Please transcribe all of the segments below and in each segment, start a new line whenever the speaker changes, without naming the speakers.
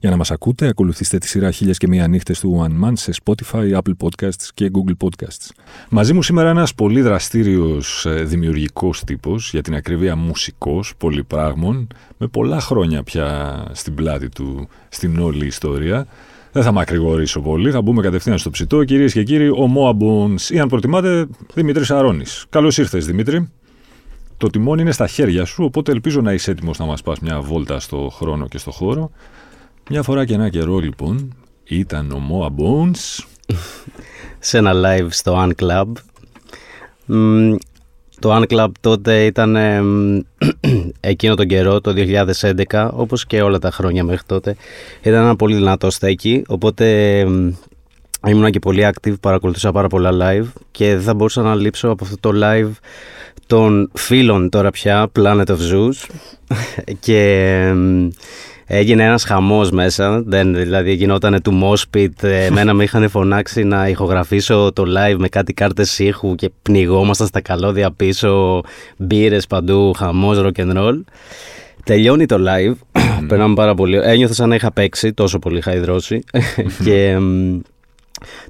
Για να μας ακούτε, ακολουθήστε τη σειρά Χίλιες και Μία Νύχτες του One Man σε Spotify, Apple Podcasts και Google Podcasts. Μαζί μου σήμερα ένας πολύ δραστήριος δημιουργικός τύπος, για την ακρίβεια μουσικός πολυπράγμων, με πολλά χρόνια πια στην πλάτη του στην όλη ιστορία. Δεν θα μακρηγορήσω πολύ, θα μπούμε κατευθείαν στο ψητό. Κυρίες και κύριοι, ο Μόαμπονς ή αν προτιμάτε, Δημήτρης Αρώνης. Καλώς ήρθες, Δημήτρη. Το τιμόνι είναι στα χέρια σου, οπότε ελπίζω να είσαι έτοιμος να μας πας μια βόλτα στο χρόνο και στο χώρο. Μια φορά και ένα καιρό λοιπόν ήταν ο Moa Bones
σε ένα live στο Unclub. Το Unclub τότε ήταν εκείνο τον καιρό, το 2011, όπως και όλα τα χρόνια μέχρι τότε. Ήταν ένα πολύ δυνατό στέκι, οπότε ήμουν και πολύ active, παρακολουθούσα πάρα πολλά live και δεν θα μπορούσα να λείψω από αυτό το live των φίλων τώρα πια, Planet of Zeus και Έγινε ένας χαμός μέσα, δεν, δηλαδή γινόταν του Mospit, εμένα με είχαν φωνάξει να ηχογραφήσω το live με κάτι κάρτες ήχου και πνιγόμασταν στα καλώδια πίσω, μπύρες παντού, χαμός, rock and roll. Τελειώνει το live, περνάμε πάρα πολύ, ένιωθα σαν να είχα παίξει, τόσο πολύ είχα υδρώσει και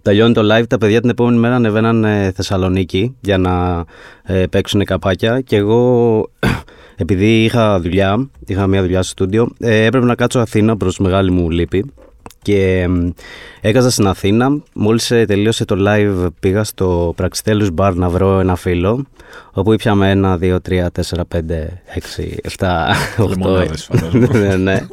Τελειώνει το live, τα παιδιά την επόμενη μέρα ανεβαίναν Θεσσαλονίκη για να ε, παίξουν καπάκια και εγώ επειδή είχα δουλειά, είχα μια δουλειά στο στούντιο, ε, έπρεπε να κάτσω Αθήνα προς μεγάλη μου λύπη και έκαζα στην Αθήνα. Μόλις ε, τελείωσε το live πήγα στο Πραξιτέλους Bar να βρω ένα φίλο όπου ήπιαμε ένα, δύο, τρία, τέσσερα, πέντε, έξι, εφτά, οχτώ. ναι, ναι.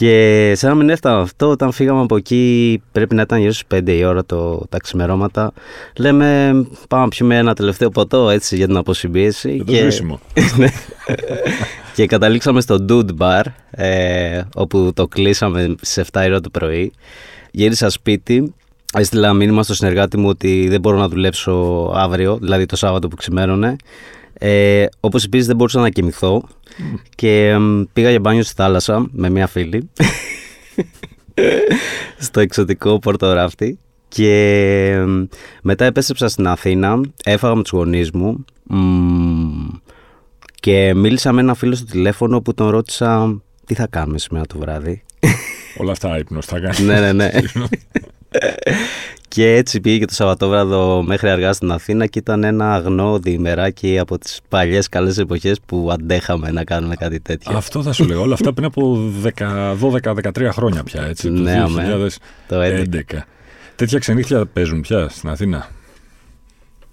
Και σαν να μην έφτανε αυτό, όταν φύγαμε από εκεί, πρέπει να ήταν γύρω στις 5 η ώρα το, τα ξημερώματα. Λέμε, πάμε να πιούμε ένα τελευταίο ποτό έτσι για την αποσυμπίεση.
Για το και...
Ναι. και καταλήξαμε στο Dude Bar, ε, όπου το κλείσαμε στι 7 η ώρα το πρωί. Γύρισα σπίτι, έστειλα μήνυμα στο συνεργάτη μου ότι δεν μπορώ να δουλέψω αύριο, δηλαδή το Σάββατο που ξημέρωνε. Ε, Όπως επίσης δεν μπορούσα να κοιμηθώ και πήγα για μπάνιο στη θάλασσα με μια φίλη στο εξωτικό Πορτοράφτη και μετά επέστρεψα στην Αθήνα, έφαγα με τους γονείς μου και μίλησα με ένα φίλο στο τηλέφωνο που τον ρώτησα τι θα κάνουμε σήμερα το βράδυ;
Όλα αυτά ύπνος θα κάνεις.
ναι, ναι, ναι. Και έτσι πήγε και το Σαββατόβραδο μέχρι αργά στην Αθήνα και ήταν ένα αγνό διημεράκι από τις παλιές καλές εποχές που αντέχαμε να κάνουμε κάτι τέτοιο.
Αυτό θα σου λέω. Όλα αυτά πριν από 12-13 χρόνια πια. Έτσι,
ναι,
το 2011. Τέτοια ξενύχια παίζουν πια στην Αθήνα;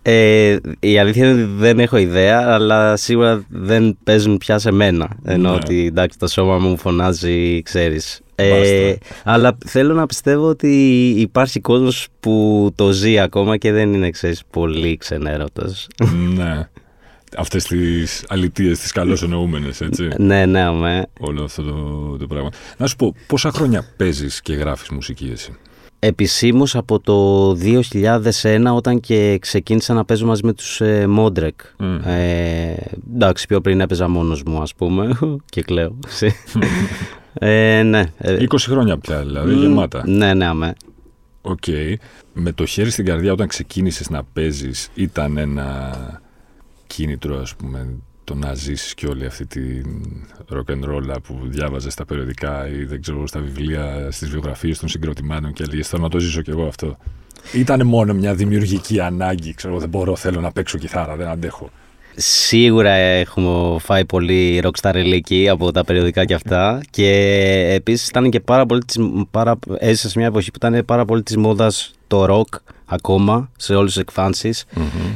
Ε, η αλήθεια είναι ότι δεν έχω ιδέα, αλλά σίγουρα δεν παίζουν πια σε μένα. Ενώ ναι. ότι εντάξει, το σώμα μου φωνάζει, ξέρεις. Ε, αλλά θέλω να πιστεύω ότι υπάρχει κόσμος που το ζει ακόμα και δεν είναι ξέρεις, πολύ ξενέρωτος.
ναι. Αυτές τις αλητίες, τις καλώς εννοούμενες, έτσι.
ναι, ναι, με.
Όλο αυτό το, το πράγμα. Να σου πω, πόσα χρόνια παίζεις και γράφεις μουσική εσύ;
Επισήμως από το 2001 όταν και ξεκίνησα να παίζω μαζί με τους ε, Μόντρεκ. Ε, εντάξει, πιο πριν έπαιζα μόνος μου ας πούμε και κλαίω. Ε, ναι. 20
ε, χρόνια πια, δηλαδή, μμ, γεμάτα.
Ναι, ναι, αμέ.
OK. Okay. Με το χέρι στην καρδιά όταν ξεκίνησες να παίζεις ήταν ένα κίνητρο, ας πούμε, το να ζήσεις και όλη αυτή την rock and roll που διάβαζες στα περιοδικά ή δεν ξέρω στα βιβλία, στις βιογραφίες των συγκροτημάτων και έλεγες θέλω να το ζήσω κι εγώ αυτό. Ήταν μόνο μια δημιουργική ανάγκη, ξέρω δεν μπορώ, θέλω να παίξω κιθάρα, δεν αντέχω.
Σίγουρα έχουμε φάει πολύ ροκσταριλίκι από τα περιοδικά και αυτά και επίσης ήταν και πάρα πολύ της, πάρα, έζησα σε μια εποχή που ήταν πάρα πολύ της μόδας το ροκ ακόμα σε όλες τις εκφανσεις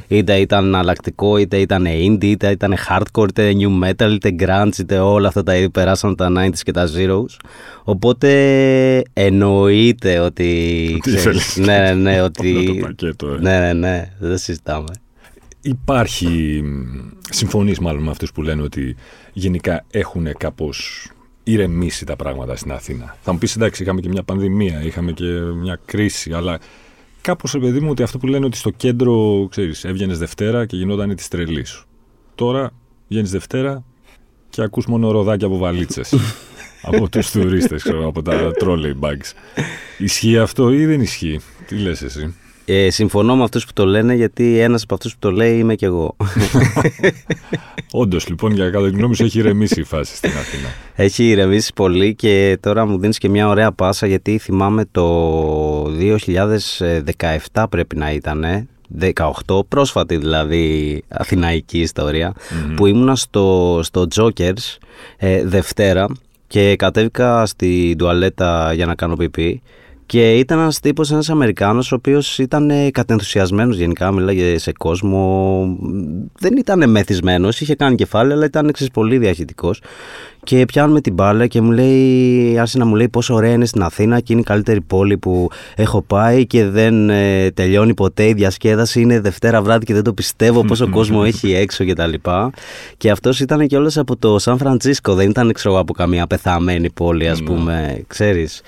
είτε ήταν εναλλακτικό, είτε ήταν indie, είτε ήταν hardcore, είτε new metal, είτε grunge, είτε όλα αυτά τα είδη περάσαν τα 90s και τα zeros. Οπότε εννοείται ότι
ξέρεις,
ναι, ναι, ναι, ότι,
το πακέτο, ε.
ναι, ναι, ναι, δεν συζητάμε.
Υπάρχει, συμφωνείς μάλλον με αυτούς που λένε ότι γενικά έχουν κάπως ηρεμήσει τα πράγματα στην Αθήνα. Θα μου πεις εντάξει είχαμε και μια πανδημία, είχαμε και μια κρίση, αλλά κάπως παιδί μου ότι αυτό που λένε ότι στο κέντρο, ξέρεις, έβγαινες Δευτέρα και γινόταν τη τρελή σου. Τώρα βγαίνεις Δευτέρα και ακούς μόνο ροδάκια από βαλίτσες. από τους τουρίστες, από τα trolley bags. Ισχύει αυτό ή δεν ισχύει, τι λες εσύ;
Ε, συμφωνώ με αυτούς που το λένε γιατί ένας από αυτούς που το λέει είμαι και εγώ.
Όντως, λοιπόν, για κατά τη γνώμη σου έχει ηρεμήσει η φάση στην Αθήνα.
Έχει ηρεμήσει πολύ και τώρα μου δίνεις και μια ωραία πάσα γιατί θυμάμαι το 2017 πρέπει να ήταν, 18, πρόσφατη δηλαδή αθηναϊκή που ήμουνα στο, στο Jokers ε, Δευτέρα και κατέβηκα στη τουαλέτα για να κάνω πιπί και ήταν ένας τύπος, ένας Αμερικάνος, ο οποίος ήταν ε, κατενθουσιασμένος γενικά, μιλάγε σε κόσμο. Δεν ήταν μεθυσμένος, είχε κάνει κεφάλαιο, αλλά ήταν εξή πολύ διαχειτικός. Και πιάνουμε την μπάλα και μου λέει, άρχισε να μου λέει πόσο ωραία είναι στην Αθήνα και είναι η καλύτερη πόλη που έχω πάει και δεν ε, τελειώνει ποτέ η διασκέδαση. Είναι Δευτέρα βράδυ και δεν το πιστεύω πόσο κόσμο έχει έξω κτλ. Και, και αυτός ήταν και όλε από το Σαν Φραντσίσκο, δεν ήταν ξέρω από καμία πεθαμένη πόλη, ας ναι. πούμε, ξέρεις.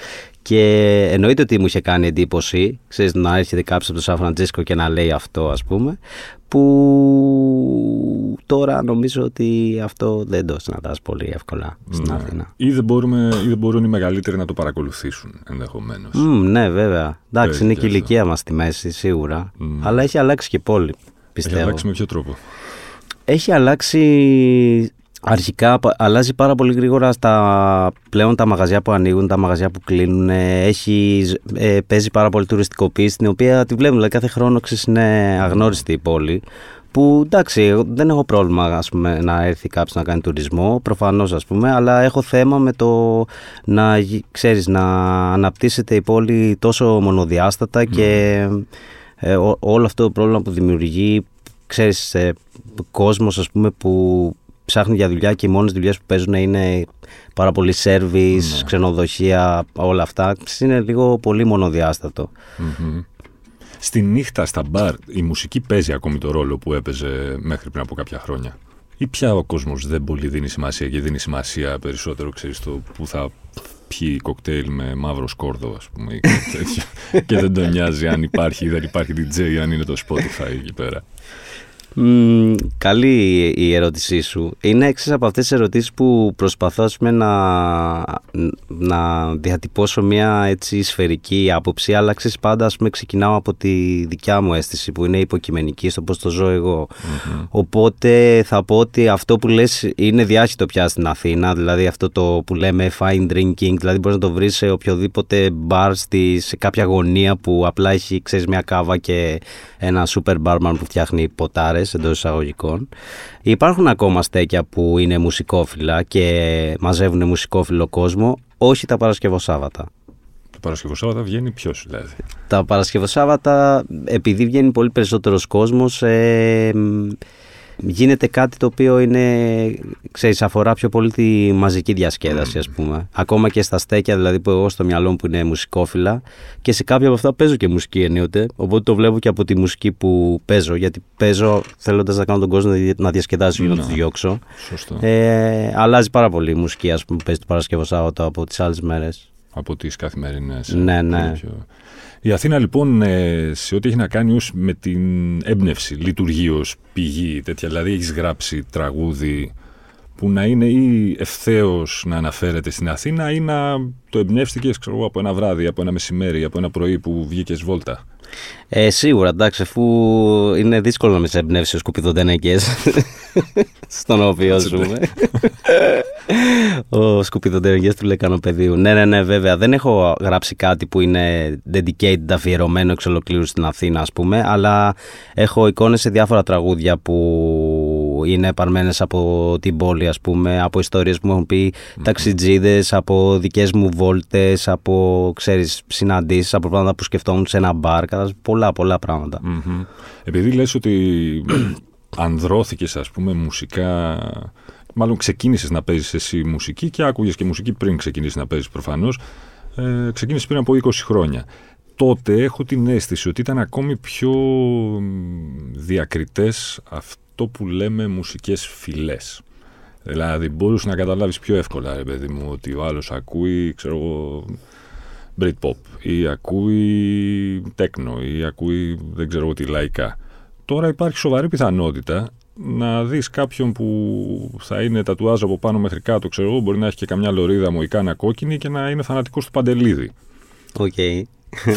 Και εννοείται ότι μου είχε κάνει εντύπωση, ξέρεις, να έρχεται κάποιος από το Σαν Φραντζίσκο και να λέει αυτό, ας πούμε, που τώρα νομίζω ότι αυτό δεν το συναντάς πολύ εύκολα στην ναι. Αθήνα.
Ή δεν, μπορούμε, ή δεν μπορούν οι μεγαλύτεροι να το παρακολουθήσουν ενδεχομένως.
Mm, ναι, βέβαια. Εντάξει, είναι και η ηλικία μας στη μέση, σίγουρα. Αλλά έχει αλλάξει και πόλη, πιστεύω.
Έχει αλλάξει με ποιο τρόπο;
Έχει αλλάξει Αρχικά αλλάζει πάρα πολύ γρήγορα στα πλέον τα μαγαζιά που ανοίγουν, τα μαγαζιά που κλείνουν. Έχει, ε, παίζει πάρα πολύ τουριστικοποίηση, την οποία τη βλέπουμε. Δηλαδή κάθε χρόνο ξέρεις, είναι αγνώριστη η πόλη. Που εντάξει, δεν έχω πρόβλημα ας πούμε, να έρθει κάποιος να κάνει τουρισμό, προφανώς ας πούμε, αλλά έχω θέμα με το να, ξέρεις, να αναπτύσσεται η πόλη τόσο μονοδιάστατα και ε, όλο αυτό το πρόβλημα που δημιουργεί, ξέρεις, ε, κόσμος ας πούμε που ψάχνει για δουλειά και οι μόνες δουλειές που παίζουν είναι πάρα πολύ σερβι, ναι. ξενοδοχεία, όλα αυτά. Είναι λίγο πολύ μονοδιάστατο. Mm-hmm.
Στη νύχτα στα μπαρ η μουσική παίζει ακόμη το ρόλο που έπαιζε μέχρι πριν από κάποια χρόνια; Ή πια ο κόσμος δεν πολύ δίνει σημασία και δίνει σημασία περισσότερο, ξέρεις, το που θα πιει κοκτέιλ με μαύρο σκόρδο, ας πούμε, ή τέτοιο. και δεν τον νοιάζει αν υπάρχει ή δεν υπάρχει DJ, αν είναι το Spotify εκεί πέρα
καλή η ερώτησή σου. Είναι έξι από αυτές τις ερωτήσεις που προσπαθώ να, να διατυπώσω μια έτσι σφαιρική άποψη, αλλά ξέρεις πάντα ας πούμε, ξεκινάω από τη δικιά μου αίσθηση που είναι υποκειμενική στο πώς το ζω εγώ. Οπότε θα πω ότι αυτό που λες είναι διάχυτο πια στην Αθήνα, δηλαδή αυτό το που λέμε fine drinking, δηλαδή μπορείς να το βρεις σε οποιοδήποτε μπαρ σε κάποια γωνία που απλά έχει ξέρεις, μια κάβα και ένα super barman που φτιάχνει ποτάρες εντός εισαγωγικών. Υπάρχουν ακόμα στέκια που είναι μουσικόφιλα και μαζεύουν μουσικόφιλο κόσμο, όχι τα Παρασκευοσάββατα.
Τα Παρασκευοσάββατα βγαίνει ποιος δηλαδή;
Τα Παρασκευοσάββατα, επειδή βγαίνει πολύ περισσότερος κόσμος, ε, γίνεται κάτι το οποίο είναι, ξέρεις, αφορά πιο πολύ τη μαζική διασκέδαση, ας πούμε. Ακόμα και στα στέκια, δηλαδή που εγώ στο μυαλό μου που είναι μουσικόφιλα και σε κάποια από αυτά παίζω και μουσική ενίοτε, οπότε το βλέπω και από τη μουσική που παίζω, γιατί παίζω θέλοντας να κάνω τον κόσμο να διασκεδάσει για να του ναι. διώξω.
Σωστό.
Ε, αλλάζει πάρα πολύ η μουσική, ας πούμε, που παίζει το Παρασκευό Σάββατο από τις άλλες μέρες.
Από τις καθημερινές.
Ναι, ναι.
Η Αθήνα λοιπόν ε, σε ό,τι έχει να κάνει ως με την έμπνευση, λειτουργεί ως πηγή τέτοια, δηλαδή έχεις γράψει τραγούδι που να είναι ή ευθέως να αναφέρεται στην Αθήνα ή να το εμπνεύστηκες από ένα βράδυ, από ένα μεσημέρι, από ένα πρωί που βγήκες βόλτα.
Ε, σίγουρα, εντάξει, αφού είναι δύσκολο να με σε εμπνεύσει ο σκουπιδοντενέκε στον οποίο ζούμε. ο σκουπιδοντενέκε του Λεκανοπεδίου. Ναι, ναι, ναι, βέβαια. Δεν έχω γράψει κάτι που είναι dedicated, αφιερωμένο εξ ολοκλήρου στην Αθήνα, ας πούμε, αλλά έχω εικόνες σε διάφορα τραγούδια που είναι παρμένες από την πόλη, ας πούμε, από ιστορίες που μου έχουν πει ταξιτζίδες, από δικές μου βόλτες, από, ξέρεις, συναντήσεις, από πράγματα που σκεφτόμουν σε ένα μπαρ, πολλά πολλά
Επειδή λες ότι ανδρώθηκες ας πούμε μουσικά μάλλον ξεκίνησες να παίζεις εσύ μουσική και άκουγες και μουσική πριν ξεκινήσεις να παίζεις προφανώς ε, ξεκίνησες πριν από 20 χρόνια. Τότε έχω την αίσθηση ότι ήταν ακόμη πιο διακριτές αυτό που λέμε μουσικές φυλές δηλαδή μπορούσες να καταλάβεις πιο εύκολα ρε παιδί μου ότι ο άλλος ακούει ξέρω εγώ Britpop ή ακούει τέκνο ή ακούει δεν ξέρω τι λαϊκά. Τώρα υπάρχει σοβαρή πιθανότητα να δεις κάποιον που θα είναι τατουάζ από πάνω μέχρι κάτω, ξέρω εγώ, μπορεί να έχει και καμιά λωρίδα μοϊκάνα κόκκινη και να είναι φανατικός του Παντελίδη.
OK. Okay.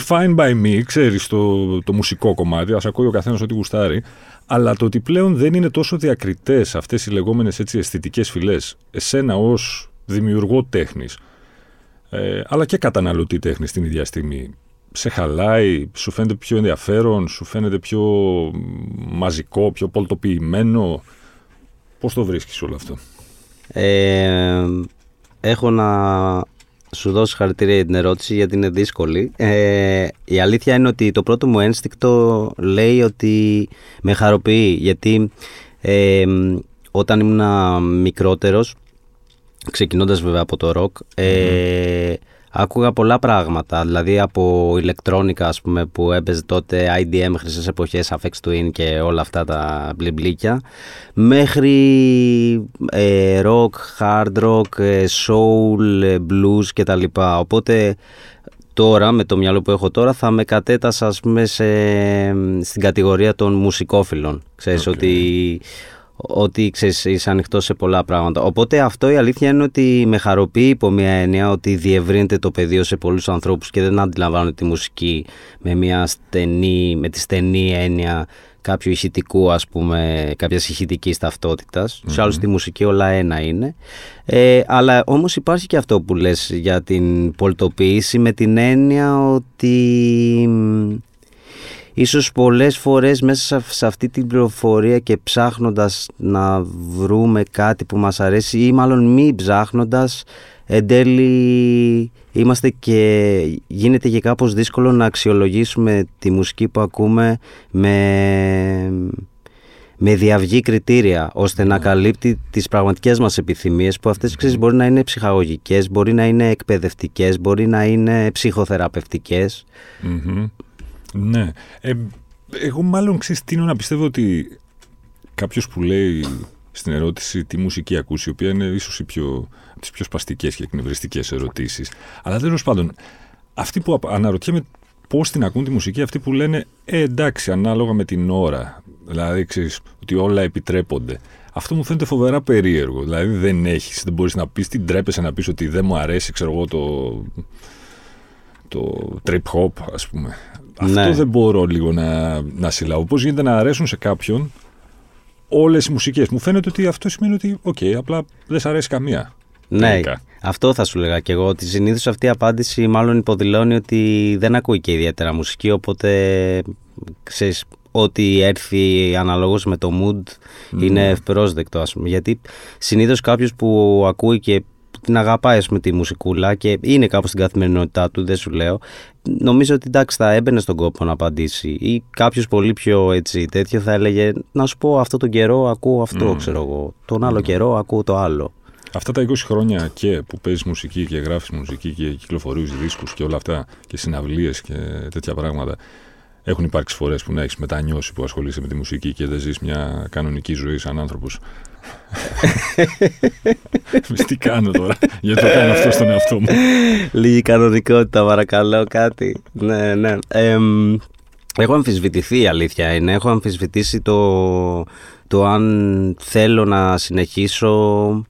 Fine by me, ξέρεις το, το μουσικό κομμάτι, ας ακούει ο καθένας ό,τι γουστάρει, αλλά το ότι πλέον δεν είναι τόσο διακριτές αυτές οι λεγόμενες έτσι αισθητικές φυλές, εσένα ως δημιουργό τέχνης, ε, αλλά και καταναλωτή τέχνης την ίδια στιγμή, σε χαλάει, σου φαίνεται πιο ενδιαφέρον, σου φαίνεται πιο μαζικό, πιο πολτοποιημένο. Πώς το βρίσκεις όλο αυτό;
Ε, έχω να σου δώσω χαρακτήρια για την ερώτηση γιατί είναι δύσκολη. Ε, η αλήθεια είναι ότι το πρώτο μου ένστικτο λέει ότι με χαροποιεί γιατί ε, όταν ήμουν μικρότερος, ξεκινώντας βέβαια από το ροκ, ε, άκουγα πολλά πράγματα, δηλαδή από ηλεκτρόνικα ας πούμε που έπαιζε τότε IDM χρυσές εποχές, Afex Twin και όλα αυτά τα μπλιμπλίκια μέχρι ε, rock, hard rock, ε, soul, ε, blues και τα λοιπά. Οπότε τώρα με το μυαλό που έχω τώρα θα με κατέτασα ας πούμε στην κατηγορία των μουσικόφιλων. Ξέρεις ότι ότι ξέρεις, είσαι ανοιχτός σε πολλά πράγματα. Οπότε αυτό η αλήθεια είναι ότι με χαροποιεί υπό μια έννοια ότι διευρύνεται το πεδίο σε πολλούς ανθρώπους και δεν αντιλαμβάνουν τη μουσική με, μια στενή, με τη στενή έννοια κάποιου ηχητικού ας πούμε, κάποιας ηχητικής ταυτότητας. Mm-hmm. Σε άλλους τη μουσική όλα ένα είναι. Ε, αλλά όμως υπάρχει και αυτό που λες για την πολιτοποίηση με την έννοια ότι ίσως πολλές φορές μέσα σε αυτή την πληροφορία και ψάχνοντας να βρούμε κάτι που μας αρέσει ή μάλλον μη ψάχνοντας εν τέλει είμαστε και γίνεται και κάπως δύσκολο να αξιολογήσουμε τη μουσική που ακούμε με, με διαυγή κριτήρια ώστε να ναι. καλύπτει τις πραγματικές μας επιθυμίες που αυτές ξέρεις, μπορεί να είναι ψυχαγωγικές, μπορεί να είναι εκπαιδευτικές, μπορεί να είναι
ναι. Ε, εγώ μάλλον ξέρεις τίνω να πιστεύω ότι κάποιος που λέει στην ερώτηση τι μουσική ακούσει, η οποία είναι ίσως πιο, τις πιο σπαστικές και εκνευριστικές ερωτήσεις. Αλλά τέλος πάντων, αυτοί που αναρωτιέμαι πώς την ακούν τη μουσική, αυτοί που λένε ε, εντάξει, ανάλογα με την ώρα. Δηλαδή, ξέρεις ότι όλα επιτρέπονται. Αυτό μου φαίνεται φοβερά περίεργο. Δηλαδή, δεν έχεις, δεν μπορείς να πεις, τι ντρέπεσαι να πεις ότι δεν μου αρέσει, ξέρω εγώ, το, το trip hop, ας πούμε. Αυτό ναι. δεν μπορώ λίγο να, να συλλάβω. Πώς γίνεται να αρέσουν σε κάποιον όλες οι μουσικές; Μου φαίνεται ότι αυτό σημαίνει ότι, OK, okay, απλά δεν σ' αρέσει καμία.
Ναι, αυτό θα σου λέγα και εγώ. Ότι συνήθως αυτή η απάντηση μάλλον υποδηλώνει ότι δεν ακούει και ιδιαίτερα μουσική. Οπότε ξέρεις, ό,τι έρθει αναλόγως με το mood είναι ευπρόσδεκτο ας πούμε. Γιατί συνήθως κάποιος που ακούει και την αγαπάει με τη μουσικούλα και είναι κάπως στην καθημερινότητά του, δεν σου λέω. Νομίζω ότι εντάξει θα έμπαινε στον κόπο να απαντήσει ή κάποιος πολύ πιο έτσι τέτοιο θα έλεγε να σου πω αυτό τον καιρό ακούω αυτό mm. ξέρω εγώ, τον άλλο mm. καιρό ακούω το άλλο.
Αυτά τα 20 χρόνια και που παίζεις μουσική και γράφεις μουσική και κυκλοφορείς δίσκους και όλα αυτά και συναυλίες και τέτοια πράγματα έχουν υπάρξει φορές που να έχεις μετανιώσει που ασχολείσαι με τη μουσική και δεν ζεις μια κανονική ζωή σαν άνθρωπος. τι κάνω τώρα, γιατί το κάνω αυτό στον εαυτό μου.
Λίγη κανονικότητα, παρακαλώ, κάτι. Ναι, ναι. έχω αμφισβητηθεί η αλήθεια είναι. Έχω αμφισβητήσει το, το αν θέλω να συνεχίσω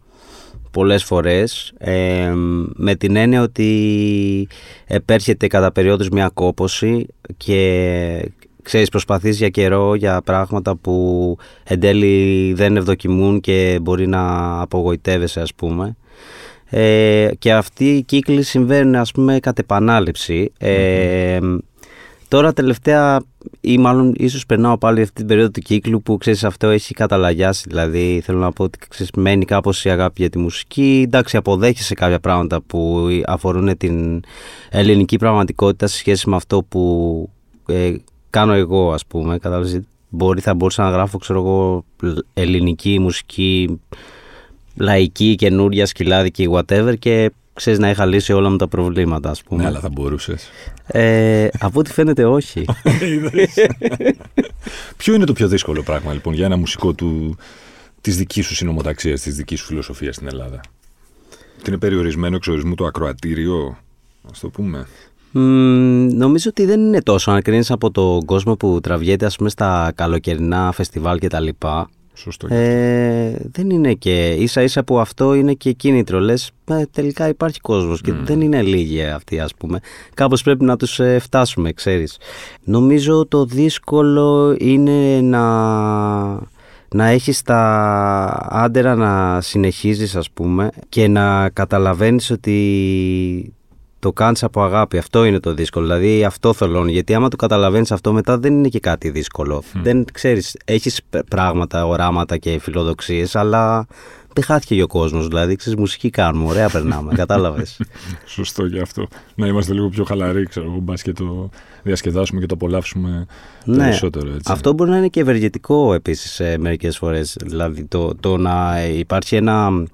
πολλές φορές με την έννοια ότι επέρχεται κατά περίοδους μια κόποση και ξέρεις προσπαθείς για καιρό για πράγματα που εν τέλει δεν ευδοκιμούν και μπορεί να απογοητεύεσαι ας πούμε. Ε, και αυτοί οι κύκλοι συμβαίνουν ας πούμε κατ' επανάληψη. Ε, Τώρα τελευταία ή μάλλον ίσως περνάω πάλι αυτή την περίοδο του κύκλου που ξέρεις αυτό έχει καταλαγιάσει. Δηλαδή θέλω να πω ότι ξέρεις, μένει κάπως η αγάπη για τη μουσική. Εντάξει αποδέχεσαι κάποια πράγματα που αφορούν την ελληνική πραγματικότητα σε σχέση με αυτό που ε, κάνω εγώ ας πούμε. Κατάλαβες, μπορεί, θα μπορούσα να γράφω ξέρω εγώ ελληνική μουσική λαϊκή, καινούρια, σκυλάδικη, whatever και ξέρεις να είχα λύσει όλα μου τα προβλήματα ας πούμε.
Ναι, αλλά θα μπορούσες.
Ε, από ό,τι φαίνεται όχι.
Ποιο είναι το πιο δύσκολο πράγμα λοιπόν για ένα μουσικό του, της δικής σου συνομοταξίας, της δικής σου φιλοσοφίας στην Ελλάδα; Ότι είναι περιορισμένο εξορισμού το ακροατήριο, ας το πούμε.
νομίζω ότι δεν είναι τόσο αν κρίνεις από τον κόσμο που τραβιέται ας πούμε στα καλοκαιρινά φεστιβάλ και τα λοιπά
Σωστό.
Ε, δεν είναι και ίσα ίσα που αυτό είναι και κίνητρο. Λες, ε, τελικά υπάρχει κόσμος και δεν είναι λίγοι αυτοί, ας πούμε. Κάπως πρέπει να τους ε, φτάσουμε, ξέρεις. Νομίζω το δύσκολο είναι να να έχεις τα άντερα να συνεχίζεις ας πούμε και να καταλαβαίνεις ότι το κάνεις από αγάπη. Αυτό είναι το δύσκολο. Δηλαδή αυτό θέλω. Γιατί άμα το καταλαβαίνεις αυτό μετά δεν είναι και κάτι δύσκολο. Δεν ξέρεις, έχεις πράγματα, οράματα και φιλοδοξίες αλλά δεν χάθηκε και ο κόσμος. Δηλαδή, ξέρεις, μουσική κάνουμε. Ωραία, περνάμε. Κατάλαβες.
Σωστό και αυτό. Να είμαστε λίγο πιο χαλαροί, ξέρω εγώ. Μπας και το διασκεδάσουμε και το απολαύσουμε ναι. περισσότερο. Έτσι.
Αυτό μπορεί να είναι και ευεργετικό επίσης μερικές φορές. Δηλαδή, το, το να υπάρχει ένα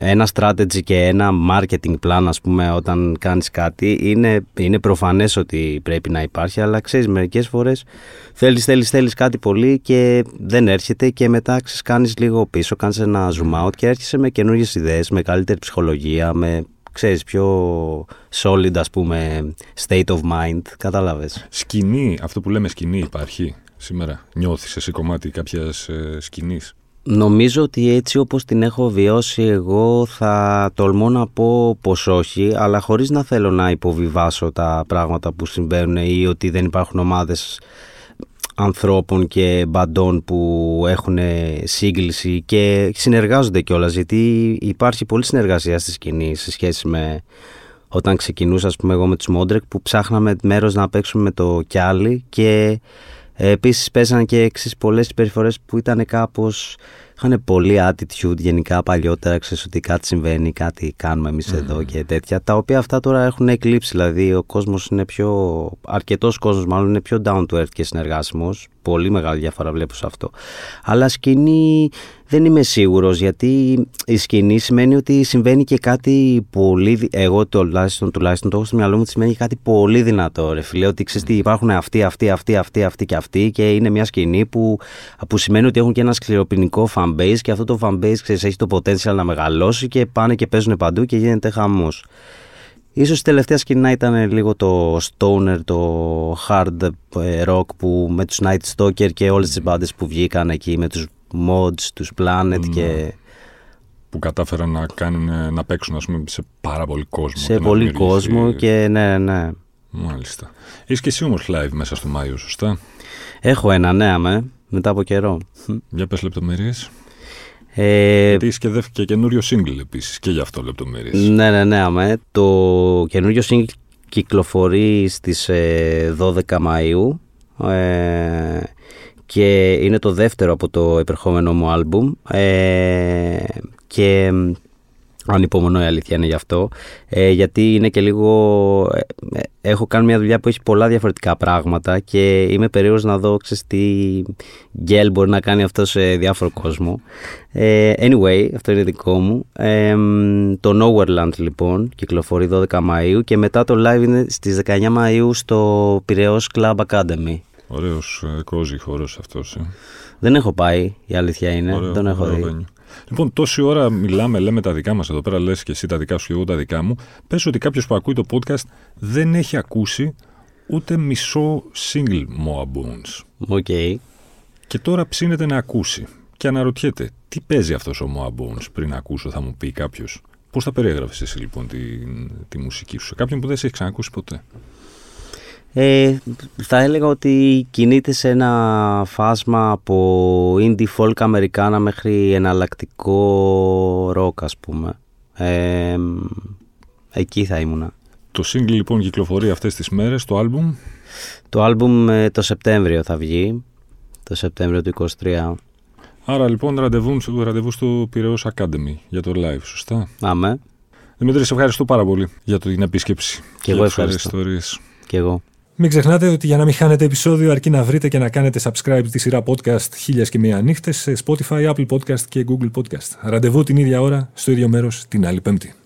ένα strategy και ένα marketing plan ας πούμε όταν κάνεις κάτι είναι, είναι προφανές ότι πρέπει να υπάρχει αλλά ξέρεις μερικές φορές θέλεις θέλεις θέλεις κάτι πολύ και δεν έρχεται και μετά ξέρεις, κάνεις λίγο πίσω κάνεις ένα zoom out και έρχεσαι με καινούργιες ιδέες με καλύτερη ψυχολογία με ξέρεις πιο solid ας πούμε state of mind. Κατάλαβες.
Σκηνή, αυτό που λέμε σκηνή υπάρχει σήμερα. Νιώθεις εσύ κομμάτι κάποιας ε, σκηνής;
Νομίζω ότι έτσι όπως την έχω βιώσει εγώ θα τολμώ να πω πως όχι αλλά χωρίς να θέλω να υποβιβάσω τα πράγματα που συμβαίνουν ή ότι δεν υπάρχουν ομάδες ανθρώπων και μπαντών που έχουν σύγκληση και συνεργάζονται κιόλας γιατί υπάρχει πολλή συνεργασία στη σκηνή σε σχέση με όταν ξεκινούσα ας πούμε εγώ με τους Μόντρεκ που ψάχναμε μέρος να παίξουμε με το Κιάλι και ε, επίσης παίζανε και εξής πολλές συμπεριφορές που ήταν κάπως είχαν πολύ attitude γενικά παλιότερα, ξέρεις ότι κάτι συμβαίνει, κάτι κάνουμε εμείς εδώ και τέτοια, τα οποία αυτά τώρα έχουν εκλείψει, δηλαδή ο κόσμος είναι πιο, αρκετός κόσμος μάλλον είναι πιο down to earth και συνεργάσιμος, πολύ μεγάλη διαφορά βλέπω σε αυτό. Αλλά σκηνή δεν είμαι σίγουρος γιατί η σκηνή σημαίνει ότι συμβαίνει και κάτι πολύ, εγώ τουλάχιστον, τουλάχιστον το έχω στο μυαλό μου ότι σημαίνει κάτι πολύ δυνατό ρε φίλε, ότι ξέρεις τι υπάρχουν αυτοί, αυτοί, αυτοί, αυτοί, αυτοί και αυτοί και είναι μια σκηνή που, που σημαίνει ότι έχουν και ένα σκληροπινικό fanbase και αυτό το fanbase ξέρεις έχει το potential να μεγαλώσει και πάνε και παίζουν παντού και γίνεται χαμός. Ίσως η τελευταία σκηνά ήταν λίγο το stoner, το hard ε, rock που με τους Night Stalker και όλες τις μπάντες που βγήκαν εκεί με τους mods, τους planet και... Ναι.
Που κατάφεραν να, κάνουν, να παίξουν ας πούμε, σε πάρα πολύ κόσμο.
Σε πολύ κόσμο και ναι, ναι.
Μάλιστα. Είσαι και εσύ όμως live μέσα στο Μάιο, σωστά;
Έχω ένα, ναι, με, μετά από καιρό.
Για πες λεπτομέρειες. Ε, Γιατί είσαι και, και καινούριο single επίσης και γι' αυτό λεπτομέρειες.
Ναι, ναι, ναι. Αμέ. Το καινούριο single κυκλοφορεί στις 12 ε, Μαΐου ε, και είναι το δεύτερο από το επερχόμενο μου άλμπουμ ε, και Ανυπομονώ η αλήθεια είναι γι' αυτό. Ε, γιατί είναι και λίγο. Ε, ε, έχω κάνει μια δουλειά που έχει πολλά διαφορετικά πράγματα και είμαι περίεργος να δω ξέρεις, τι γκέλ μπορεί να κάνει αυτό σε διάφορο κόσμο. Ε, anyway, αυτό είναι δικό μου. Ε, το Nowhereland λοιπόν κυκλοφορεί 12 Μαΐου και μετά το live είναι στις 19 Μαΐου στο Πυραιός Club Academy.
Ωραίος κόζι χώρος αυτός.
Δεν έχω πάει, η αλήθεια είναι. Ωραίο, Δεν έχω δει.
Λοιπόν, τόση ώρα μιλάμε, λέμε τα δικά μας εδώ πέρα, λες και εσύ τα δικά σου και εγώ τα δικά μου. Πες ότι κάποιος που ακούει το podcast δεν έχει ακούσει ούτε μισό single Moa Bones.
OK. Okay.
Και τώρα ψήνεται να ακούσει. Και αναρωτιέται, τι παίζει αυτός ο Moa Bones πριν ακούσω, θα μου πει κάποιος. Πώς θα περιέγραφε εσύ λοιπόν τη, τη μουσική σου; Σε κάποιον που δεν σε έχει ξανακούσει ποτέ;
Ε, θα έλεγα ότι κινείται σε ένα φάσμα από indie folk Americana μέχρι εναλλακτικό rock ας πούμε. Ε, εκεί θα ήμουνα.
Το single λοιπόν κυκλοφορεί αυτές τις μέρες, το άλμπουμ;
Το άλμπουμ ε, το Σεπτέμβριο θα βγει, το Σεπτέμβριο του 23.
Άρα λοιπόν ραντεβού, ραντεβού στο Πυραιός Academy για το live, σωστά;
Άμε.
Δημήτρη, σε ευχαριστώ πάρα πολύ για την επίσκεψη.
Και εγώ ευχαριστώ. Και εγώ.
Μην ξεχνάτε ότι για να μην χάνετε επεισόδιο αρκεί να βρείτε και να κάνετε subscribe τη σειρά podcast χίλιας και μία νύχτες σε Spotify, Apple Podcast και Google Podcast. Ραντεβού την ίδια ώρα, στο ίδιο μέρος, την άλλη πέμπτη.